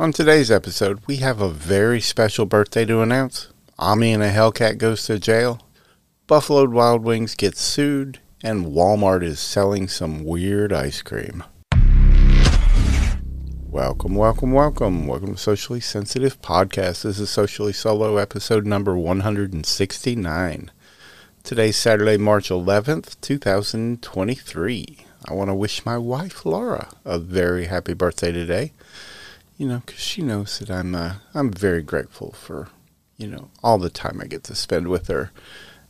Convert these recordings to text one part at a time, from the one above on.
On today's episode, we have a very special birthday to announce. Omi in a Hellcat goes to jail. Buffalo Wild Wings gets sued, and Walmart is selling some weird ice cream. Welcome, welcome, welcome. Welcome to Socially Sensitive Podcast. This is Socially Solo episode number 169. Today's Saturday, March 11th, 2023. I want to wish my wife Laura a very happy birthday today you know, because she knows that I'm uh, I'm very grateful for you know all the time I get to spend with her,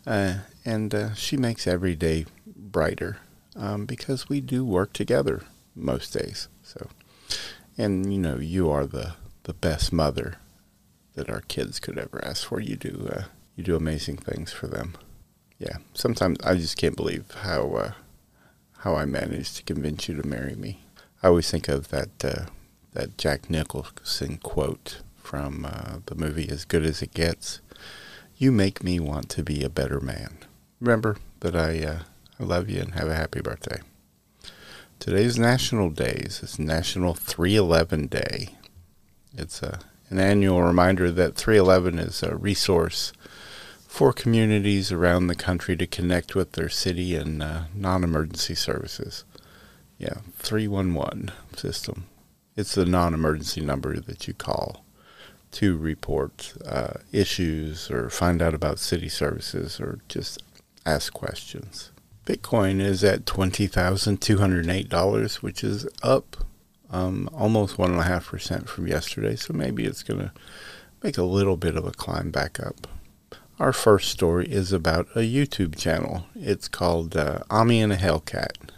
uh, and uh, she makes every day brighter um, because we do work together most days. So, and you know, you are the the best mother that our kids could ever ask for. You do uh, you do amazing things for them. Yeah, sometimes I just can't believe how uh, how I managed to convince you to marry me. I always think of that uh, that Jack Nicholson quote from uh, the movie As Good as It Gets. You make me want to be a better man. Remember that I, uh, I love you and have a happy birthday. Today's National Days. is National 311 Day. It's a, uh, an annual reminder that 311 is a resource for communities around the country to connect with their city and uh, non emergency services. Yeah, 311 system. It's the non emergency number that you call to report uh, issues or find out about city services or just ask questions. Bitcoin is at $20,208, which is up um, almost 1.5% from yesterday. So maybe it's going to make a little bit of a climb back up. Our first story is about a YouTube channel. It's called uh, Omi in a Hellcat.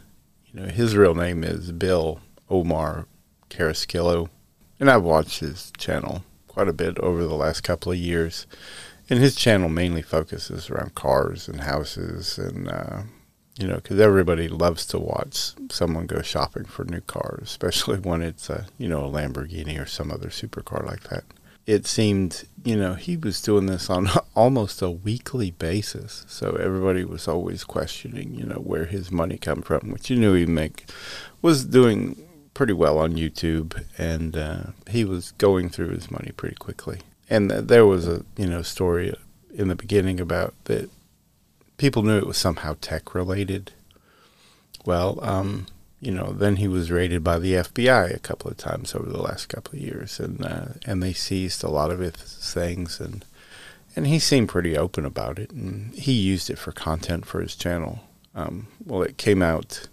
You know, his real name is Bill Omar Carrasquillo, and I've watched his channel quite a bit over the last couple of years. And his channel mainly focuses around cars and houses, and uh, you know, because everybody loves to watch someone go shopping for new cars, especially when it's a you know a Lamborghini or some other supercar like that. It seemed, you know, he was doing this on almost a weekly basis, so everybody was always questioning, you know, where his money come from, which you knew he'd make was doing pretty well on YouTube, and uh, he was going through his money pretty quickly. And th- there was a you know story in the beginning about that people knew it was somehow tech related. Well, um, you know, then he was raided by the FBI a couple of times over the last couple of years, and uh, and they seized a lot of his things, and and he seemed pretty open about it, and he used it for content for his channel. Um, well, it came out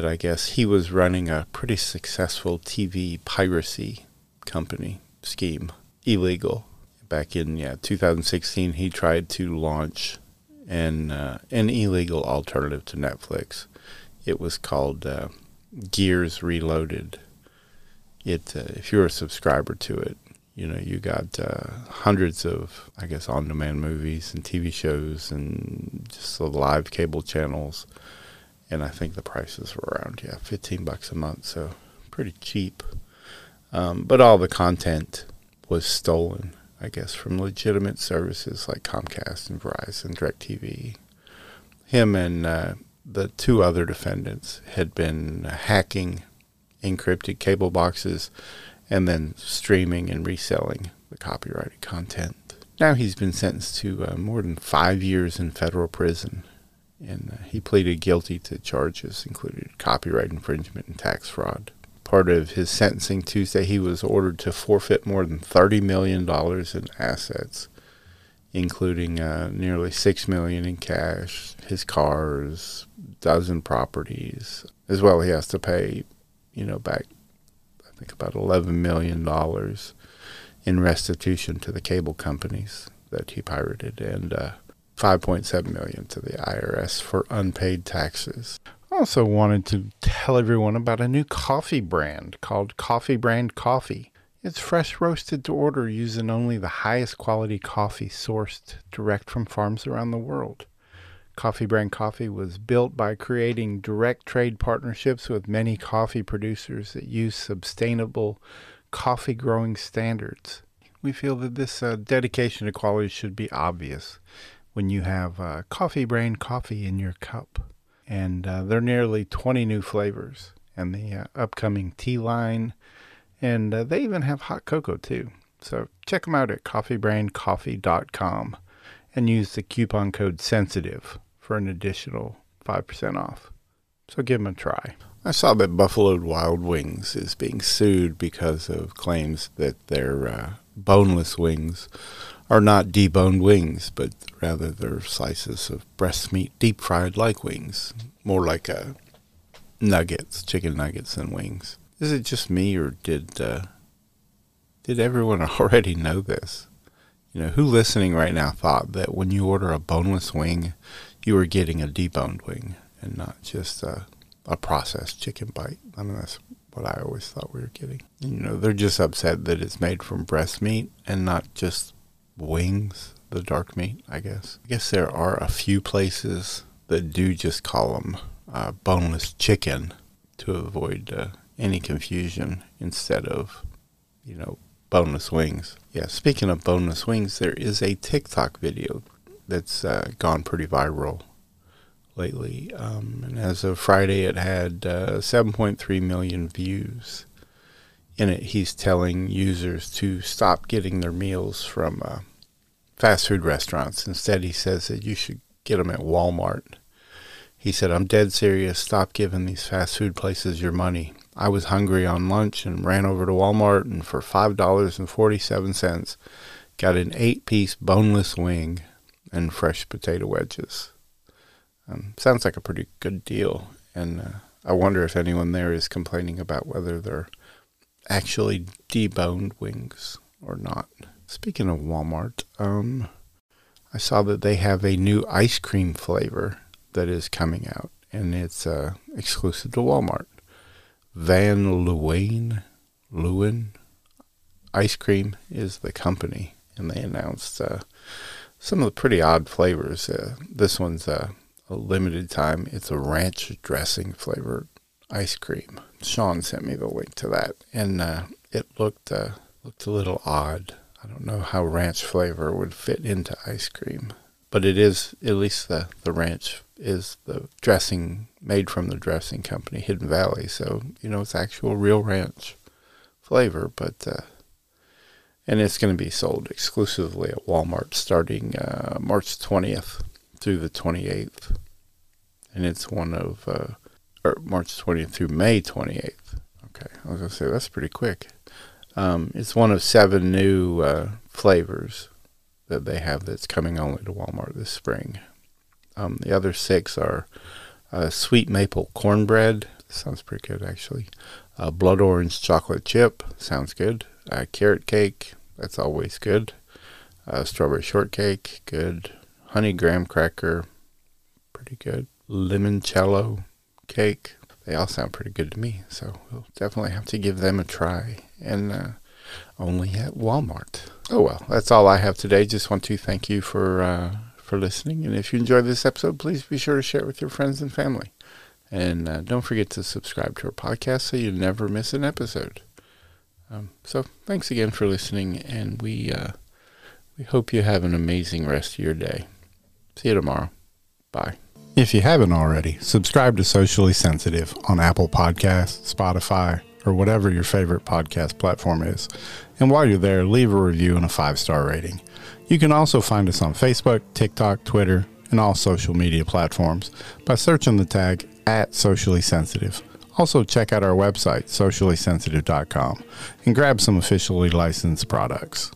that I guess he was running a pretty successful TV piracy company scheme, illegal. Back in yeah 2016, he tried to launch an uh, an illegal alternative to Netflix. It was called uh, Gears Reloaded. It uh, if you're a subscriber to it, you know you got uh, hundreds of I guess on-demand movies and TV shows and just the live cable channels and I think the prices were around yeah, fifteen bucks a month, so pretty cheap. Um, but all the content was stolen, I guess, from legitimate services like Comcast and Verizon, DirecTV. Him and uh, the two other defendants had been hacking encrypted cable boxes and then streaming and reselling the copyrighted content. Now he's been sentenced to uh, more than five years in federal prison and uh, he pleaded guilty to charges including copyright infringement and tax fraud. Part of his sentencing Tuesday, he was ordered to forfeit more than $30 million in assets, including uh, nearly 6 million in cash, his cars, dozen properties. As well, he has to pay, you know, back, I think, about $11 million in restitution to the cable companies that he pirated. And, uh, 5.7 million to the IRS for unpaid taxes. Also wanted to tell everyone about a new coffee brand called Coffee Brand Coffee. It's fresh roasted to order using only the highest quality coffee sourced direct from farms around the world. Coffee Brand Coffee was built by creating direct trade partnerships with many coffee producers that use sustainable coffee growing standards. We feel that this uh, dedication to quality should be obvious when you have uh, Coffee Brand coffee in your cup. And uh, there are nearly 20 new flavors. And the uh, upcoming tea line And uh, they even have hot cocoa too. So check them out at coffeebrandcoffee.com and use the coupon code sensitive for an additional 5% off. So give them a try. I saw that Buffalo Wild Wings is being sued because of claims that their uh, boneless wings are not deboned wings, but rather they're slices of breast meat deep fried like wings, more like uh, nuggets, chicken nuggets than wings. Is it just me, or did uh, did everyone already know this? You know, who listening right now thought that when you order a boneless wing, you were getting a deboned wing and not just a, a processed chicken bite? I mean, that's what I always thought we were getting. You know, they're just upset that it's made from breast meat and not just wings, the dark meat, I guess. I guess there are a few places that do just call them uh, boneless chicken to avoid uh, any confusion instead of, you know, boneless wings. Yeah, speaking of boneless wings, there is a TikTok video that's uh, gone pretty viral lately. Um, and as of Friday, it had uh, 7.3 million views. In it, he's telling users to stop getting their meals from uh, fast food restaurants. Instead, he says that you should get them at Walmart. He said, I'm dead serious. Stop giving these fast food places your money. I was hungry on lunch and ran over to Walmart and for $5.47 got an eight piece boneless wing and fresh potato wedges. Um, sounds like a pretty good deal. And uh, I wonder if anyone there is complaining about whether they're actually deboned wings or not. Speaking of Walmart, um, I saw that they have a new ice cream flavor that is coming out, and it's uh, exclusive to Walmart. Van Leeuwen, Leeuwen Ice Cream is the company, and they announced uh, some of the pretty odd flavors. Uh, this one's uh, a limited time. It's a ranch dressing flavored ice cream. Sean sent me the link to that, and uh, it looked uh, looked a little odd. I don't know how ranch flavor would fit into ice cream, but it is at least the the ranch is the dressing made from the dressing company Hidden Valley. So you know it's actual real ranch flavor, but uh, and it's going to be sold exclusively at Walmart starting uh, March twentieth through the twenty eighth, and it's one of uh, or March twentieth through May twenty eighth. Okay, I was going to say that's pretty quick. Um, it's one of seven new uh, flavors that they have that's coming only to Walmart this spring. Um, the other six are uh, sweet maple cornbread. Sounds pretty good, actually. Uh, blood orange chocolate chip. Sounds good. Uh, carrot cake. That's always good. Uh, strawberry shortcake. Good. Honey graham cracker. Pretty good. Limoncello cake. They all sound pretty good to me, so we'll definitely have to give them a try. And uh, only at Walmart. Oh well, that's all I have today. Just want to thank you for uh, for listening. And if you enjoyed this episode, please be sure to share it with your friends and family. And uh, don't forget to subscribe to our podcast so you never miss an episode. Um, so thanks again for listening, and we uh, we hope you have an amazing rest of your day. See you tomorrow. Bye. If you haven't already, subscribe to Socially Sensitive on Apple Podcasts, Spotify, or whatever your favorite podcast platform is. And while you're there, leave a review and a five star rating. You can also find us on Facebook, TikTok, Twitter, and all social media platforms by searching the tag at Socially Sensitive. Also, check out our website, sociallysensitive.com, and grab some officially licensed products.